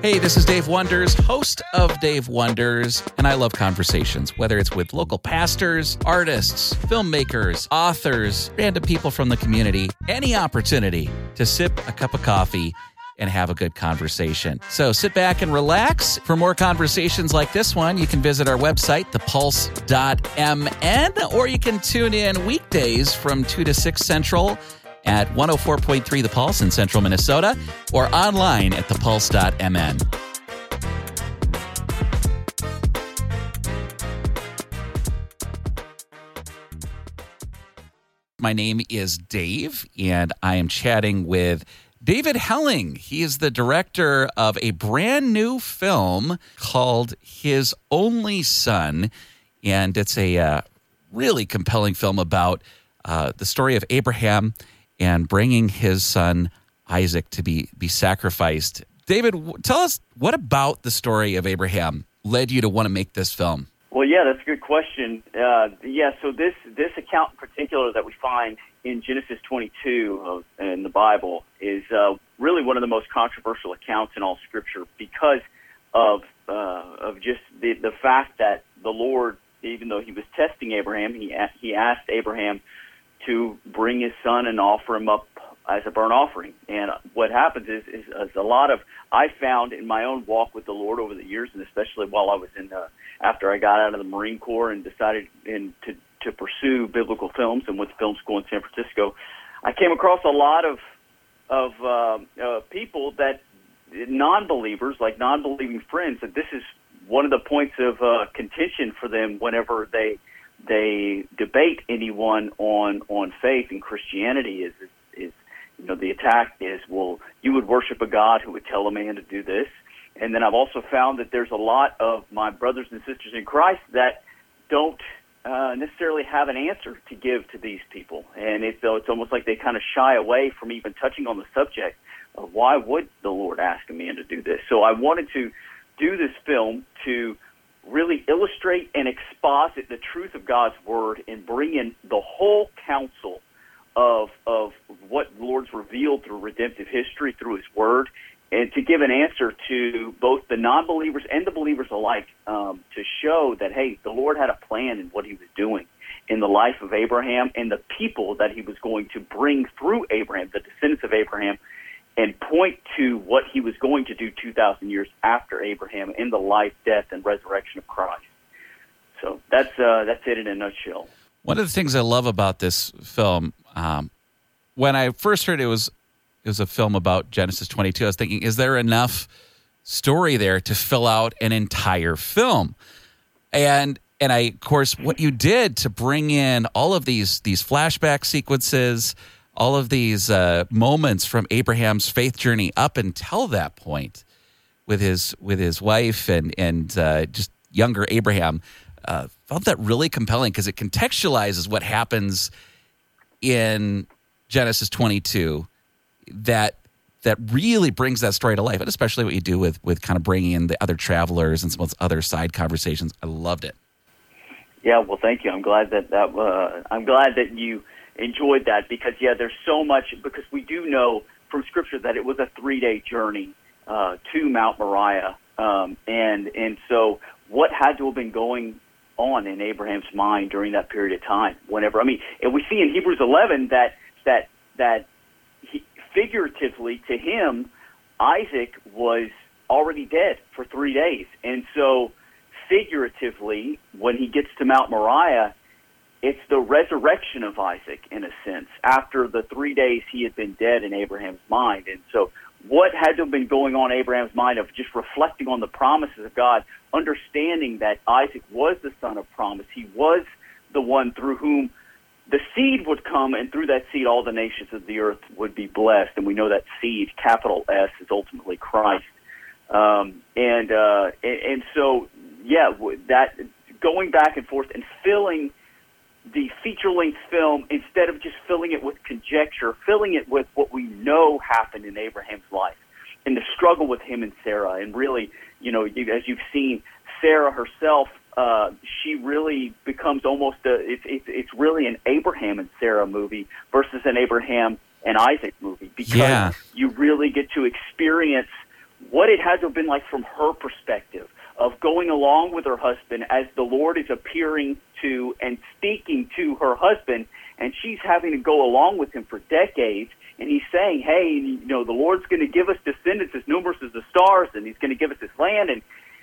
Hey, this is Dave Wonders, host of Dave Wonders, and I love conversations, whether it's with local pastors, artists, filmmakers, authors, random people from the community, any opportunity to sip a cup of coffee and have a good conversation. So sit back and relax. For more conversations like this one, you can visit our website, thepulse.mn, or you can tune in weekdays from 2 to 6 Central at 104.3 The Pulse in central Minnesota or online at thepulse.mn. My name is Dave, and I am chatting with David Helling. He is the director of a brand new film called His Only Son, and it's a uh, really compelling film about uh, the story of Abraham and bringing his son Isaac to be be sacrificed. David, tell us what about the story of Abraham led you to want to make this film? Well, yeah, that's a good question. Uh, yeah, so this this account in particular that we find in Genesis 22 of, in the Bible is uh, really one of the most controversial accounts in all Scripture because of uh, of just the the fact that the Lord, even though He was testing Abraham, He He asked Abraham to bring his son and offer him up as a burnt offering. And what happens is, is, is a lot of I found in my own walk with the Lord over the years, and especially while I was in the, after I got out of the Marine Corps and decided in, to to pursue biblical films and went to film school in San Francisco, I came across a lot of of uh, uh, people that non-believers, like non-believing friends, that this is one of the points of uh, contention for them whenever they they debate anyone on on faith and Christianity is, is you know the attack is well you would worship a God who would tell a man to do this. And then I've also found that there's a lot of my brothers and sisters in Christ that don't uh, necessarily have an answer to give to these people. And it's so it's almost like they kind of shy away from even touching on the subject of why would the Lord ask a man to do this? So I wanted to do this film to really illustrate and exposit the truth of God's word and bring in the whole counsel of of what the Lord's revealed through redemptive history through His Word, and to give an answer to both the non-believers and the believers alike, um, to show that hey, the Lord had a plan in what He was doing in the life of Abraham and the people that He was going to bring through Abraham, the descendants of Abraham, and point to what he was going to do 2,000 years after Abraham in the life, death, and resurrection of Christ. So that's uh, that's it in a nutshell. One of the things I love about this film, um, when I first heard it was it was a film about Genesis 22, I was thinking, is there enough story there to fill out an entire film? And and I, of course, what you did to bring in all of these these flashback sequences all of these uh, moments from Abraham's faith journey up until that point with his with his wife and and uh, just younger Abraham. Uh, felt that really compelling because it contextualizes what happens in Genesis 22 that that really brings that story to life, and especially what you do with with kind of bringing in the other travelers and some of those other side conversations. I loved it. Yeah, well, thank you. I'm glad that that uh, I'm glad that you enjoyed that because yeah, there's so much because we do know from Scripture that it was a three day journey uh, to Mount Moriah, um, and and so what had to have been going on in Abraham's mind during that period of time? Whenever I mean, and we see in Hebrews 11 that that that he, figuratively to him, Isaac was already dead for three days, and so figuratively, when he gets to Mount Moriah, it's the resurrection of Isaac in a sense after the three days he had been dead in Abraham's mind. And so what had to have been going on in Abraham's mind of just reflecting on the promises of God, understanding that Isaac was the son of promise. He was the one through whom the seed would come, and through that seed, all the nations of the earth would be blessed. And we know that seed, capital S, is ultimately Christ. Um, and, uh, and and so, yeah, that going back and forth and filling the feature length film, instead of just filling it with conjecture, filling it with what we know happened in Abraham's life and the struggle with him and Sarah. And really, you know, you, as you've seen, Sarah herself, uh, she really becomes almost a, it's, it's, it's really an Abraham and Sarah movie versus an Abraham and Isaac movie because yeah. you really get to experience what it has to have been like from her perspective of going along with her husband as the Lord is appearing to and speaking to her husband, and she's having to go along with him for decades. And he's saying, "Hey, you know, the Lord's going to give us descendants as numerous as the stars, and He's going to give us this land." And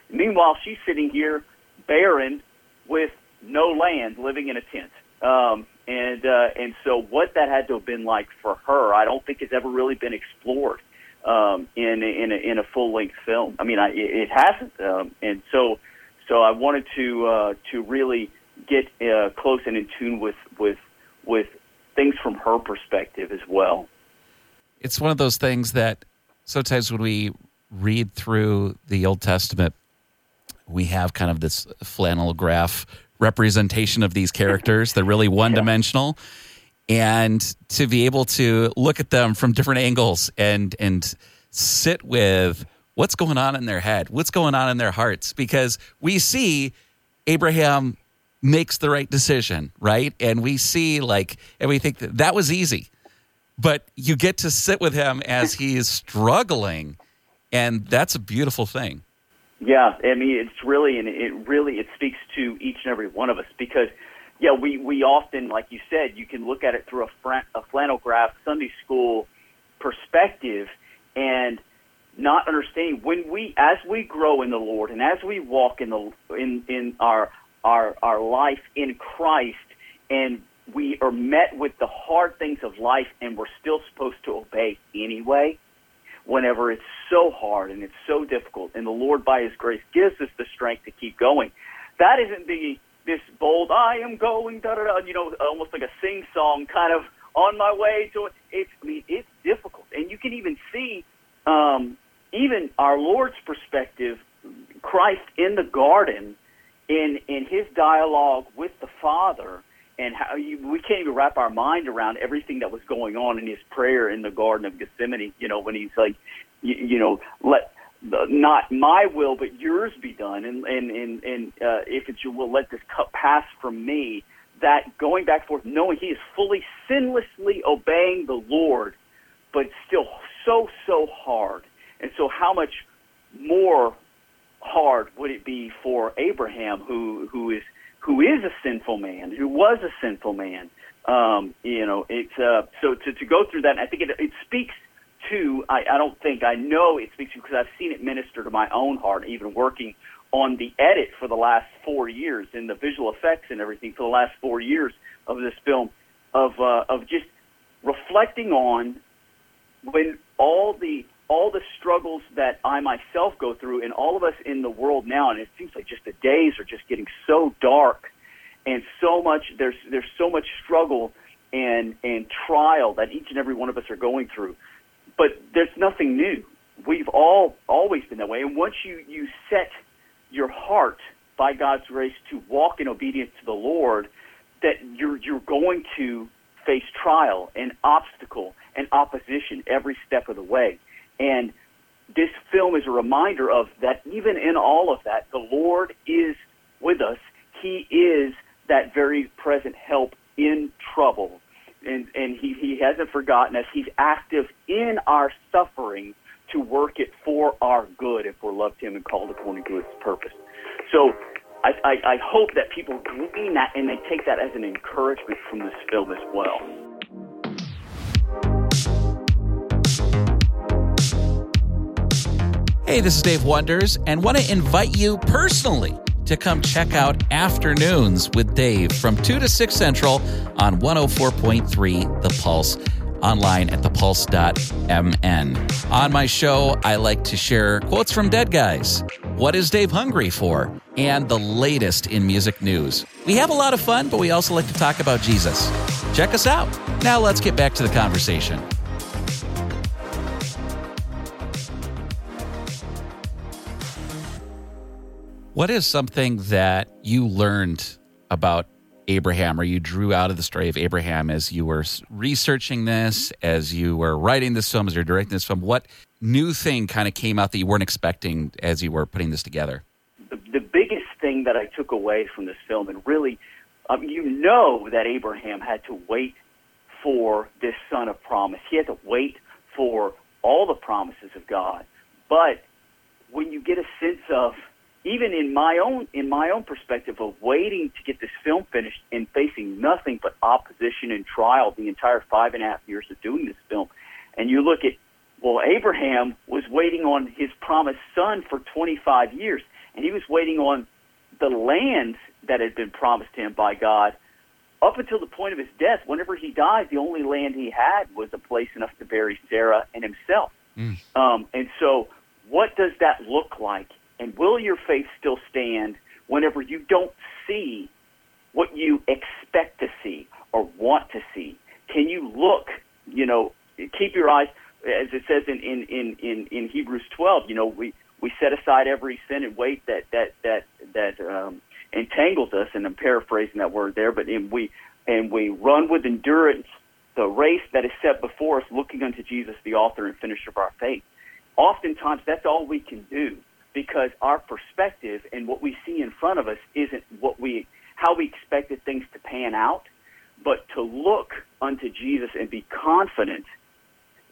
meanwhile, she's sitting here barren with no land, living in a tent. Um, and uh, and so, what that had to have been like for her, I don't think has ever really been explored um, in in a, in a full length film. I mean, I, it hasn't, um, and so so I wanted to uh, to really get uh, close and in tune with with with things from her perspective as well. It's one of those things that sometimes when we read through the Old Testament, we have kind of this flannel graph representation of these characters. They're really one dimensional. Yeah and to be able to look at them from different angles and and sit with what's going on in their head, what's going on in their hearts, because we see Abraham makes the right decision, right? And we see like, and we think that that was easy, but you get to sit with him as he is struggling, and that's a beautiful thing. Yeah, I mean, it's really, and it really, it speaks to each and every one of us because yeah, we, we often, like you said, you can look at it through a, fr- a flannel graph Sunday school perspective and not understanding when we, as we grow in the Lord and as we walk in the, in, in our, our, our life in Christ and we are met with the hard things of life and we're still supposed to obey anyway, whenever it's so hard and it's so difficult and the Lord by His grace gives us the strength to keep going. That isn't the this bold, I am going, da da da, you know, almost like a sing song kind of on my way to it. It's, I mean, it's difficult. And you can even see, um, even our Lord's perspective, Christ in the garden, in, in his dialogue with the Father, and how you, we can't even wrap our mind around everything that was going on in his prayer in the Garden of Gethsemane. You know, when he's like, you, you know, let not my will but yours be done. And and and, and uh, if it's your will let this cup pass from me. That going back and forth knowing he is fully sinlessly obeying the lord but still so so hard. And so how much more hard would it be for abraham who who is who is a sinful man who was a sinful man? Um you know it's uh so to to go through that i think it it speaks two, I, I don't think I know it speaks to because I've seen it minister to my own heart, even working on the edit for the last four years and the visual effects and everything for the last four years of this film, of uh, of just reflecting on when all the all the struggles that I myself go through and all of us in the world now, and it seems like just the days are just getting so dark and so much there's there's so much struggle and and trial that each and every one of us are going through but there's nothing new. We've all always been that way. And once you, you set your heart by God's grace to walk in obedience to the Lord, that you're, you're going to face trial and obstacle and opposition every step of the way. And this film is a reminder of that even in all of that, the Lord is with us. He is that very present help in trouble and, and he, he hasn't forgotten us. He's active in our suffering to work it for our good if we're loved him and called according to his purpose. So I, I, I hope that people glean that and they take that as an encouragement from this film as well. Hey, this is Dave Wonders, and want to invite you personally to come check out Afternoons with Dave from 2 to 6 Central on 104.3 The Pulse online at thepulse.mn. On my show, I like to share quotes from dead guys. What is Dave hungry for? And the latest in music news. We have a lot of fun, but we also like to talk about Jesus. Check us out. Now let's get back to the conversation. What is something that you learned about Abraham or you drew out of the story of Abraham as you were researching this, as you were writing this film, as you're directing this film? What new thing kind of came out that you weren't expecting as you were putting this together? The, the biggest thing that I took away from this film, and really, um, you know that Abraham had to wait for this son of promise. He had to wait for all the promises of God but when you get a sense of even in my own in my own perspective of waiting to get this film finished and facing nothing but opposition and trial the entire five and a half years of doing this film, and you look at well, Abraham was waiting on his promised son for 25 years, and he was waiting on the land that had been promised to him by God up until the point of his death. Whenever he died, the only land he had was a place enough to bury Sarah and himself. Mm. Um, and so, what does that look like? And will your faith still stand whenever you don't see what you expect to see or want to see? Can you look, you know, keep your eyes, as it says in, in, in, in, in Hebrews 12, you know, we, we set aside every sin and weight that, that, that, that um, entangles us, and I'm paraphrasing that word there, but in, we, and we run with endurance the race that is set before us, looking unto Jesus, the author and finisher of our faith. Oftentimes, that's all we can do because our perspective and what we see in front of us isn't what we how we expected things to pan out, but to look unto Jesus and be confident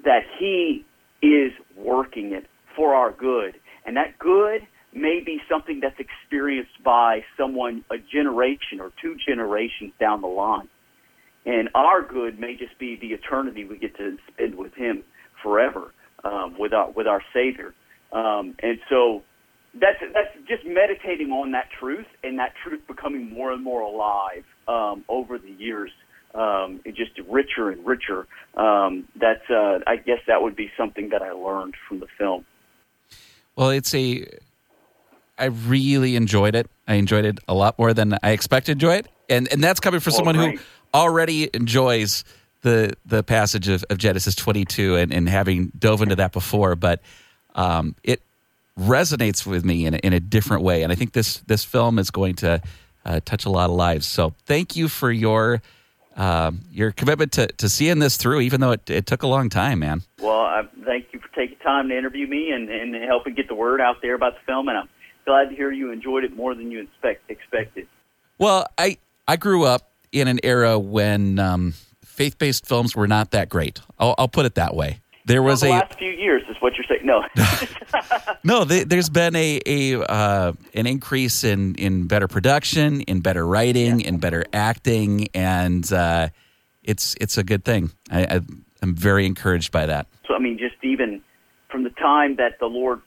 that he is working it for our good. And that good may be something that's experienced by someone a generation or two generations down the line. And our good may just be the eternity we get to spend with him forever, um, with our with our Savior. Um, and so that's that's just meditating on that truth and that truth becoming more and more alive um, over the years, um, just richer and richer. Um, that's uh, I guess that would be something that I learned from the film. Well, it's a. I really enjoyed it. I enjoyed it a lot more than I expected to enjoy it, and and that's coming from well, someone who already enjoys the the passage of, of Genesis 22 and, and having dove into that before, but um, it resonates with me in a, in a different way. And I think this this film is going to uh, touch a lot of lives. So thank you for your um, your commitment to, to seeing this through, even though it, it took a long time, man. Well, I thank you for taking time to interview me and, and helping get the word out there about the film. And I'm glad to hear you enjoyed it more than you expect, expected. Well, I I grew up in an era when um, faith based films were not that great. I'll, I'll put it that way. There was well, the a last few years what you're saying. No, no. there's been a a uh, an increase in in better production, in better writing, yeah. in better acting, and uh, it's it's a good thing. I, I, I'm very encouraged by that. So I mean, just even from the time that the Lord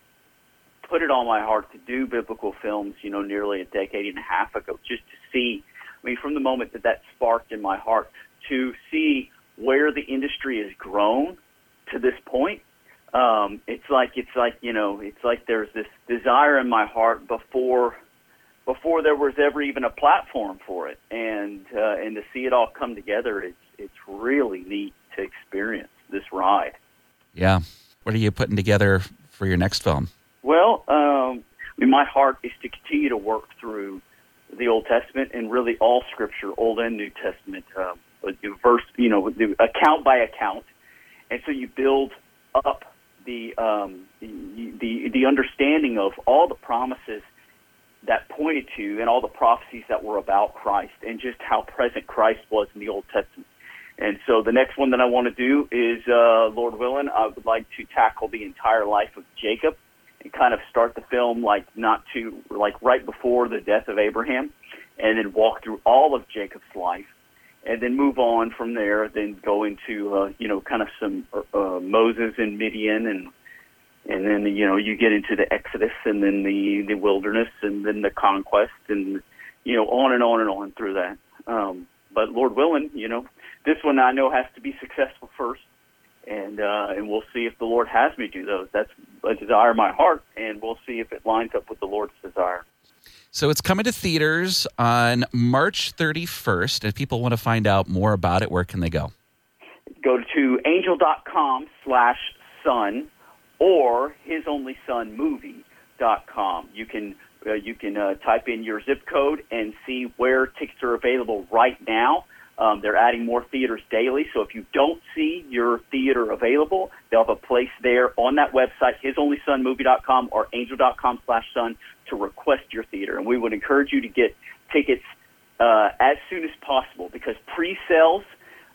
put it on my heart to do biblical films, you know, nearly a decade and a half ago, just to see. I mean, from the moment that that sparked in my heart to see where the industry has grown to this point. Um, it's like it's like you know it's like there's this desire in my heart before before there was ever even a platform for it, and uh, and to see it all come together, it's it's really neat to experience this ride. Yeah, what are you putting together for your next film? Well, um, I mean, my heart is to continue to work through the Old Testament and really all Scripture, Old and New Testament, um, verse, you know, account by account, and so you build up the um, the the understanding of all the promises that pointed to and all the prophecies that were about Christ and just how present Christ was in the Old Testament. And so the next one that I want to do is, uh, Lord willing, I would like to tackle the entire life of Jacob and kind of start the film like not to like right before the death of Abraham, and then walk through all of Jacob's life and then move on from there. Then go into uh, you know kind of some uh, Moses and Midian, and and then you know you get into the Exodus, and then the the wilderness, and then the conquest, and you know on and on and on through that. Um, but Lord willing, you know this one I know has to be successful first, and uh, and we'll see if the Lord has me do those. That's a desire of my heart, and we'll see if it lines up with the Lord's desire. So it's coming to theaters on March 31st. If people want to find out more about it, where can they go? Go to angel.com slash son or hisonlysonmovie.com. You can uh, you can uh, type in your zip code and see where tickets are available right now. Um, they're adding more theaters daily, so if you don't see your theater available, they'll have a place there on that website, hisonlysonmovie.com or angel.com slash son to request your theater. And we would encourage you to get tickets uh, as soon as possible because pre-sales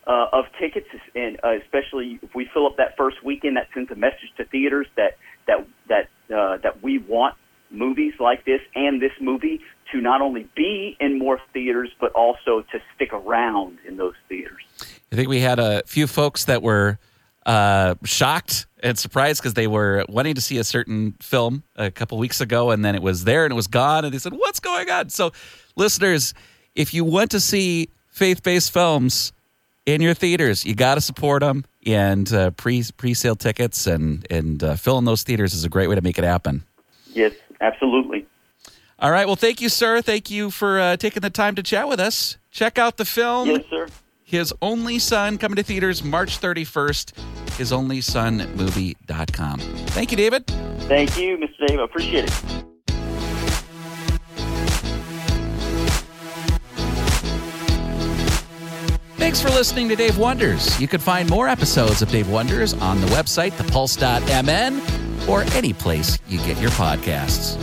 uh, of tickets, and uh, especially if we fill up that first weekend, that sends a message to theaters that that that uh, that we want movies like this and this movie to not only be in more theaters but also to stick around in those theaters. I think we had a few folks that were uh, shocked and surprised because they were wanting to see a certain film a couple weeks ago and then it was there and it was gone and they said, "What's going on?" So, listeners, if you want to see faith-based films in your theaters. You got to support them, and uh, pre pre sale tickets and and uh, filling those theaters is a great way to make it happen. Yes, absolutely. All right. Well, thank you, sir. Thank you for uh, taking the time to chat with us. Check out the film. Yes, sir. His Only Son coming to theaters March 31st. His Only Son movie.com. Thank you, David. Thank you, Mr. Dave. I appreciate it. Thanks for listening to Dave Wonders. You can find more episodes of Dave Wonders on the website, thepulse.mn, or any place you get your podcasts.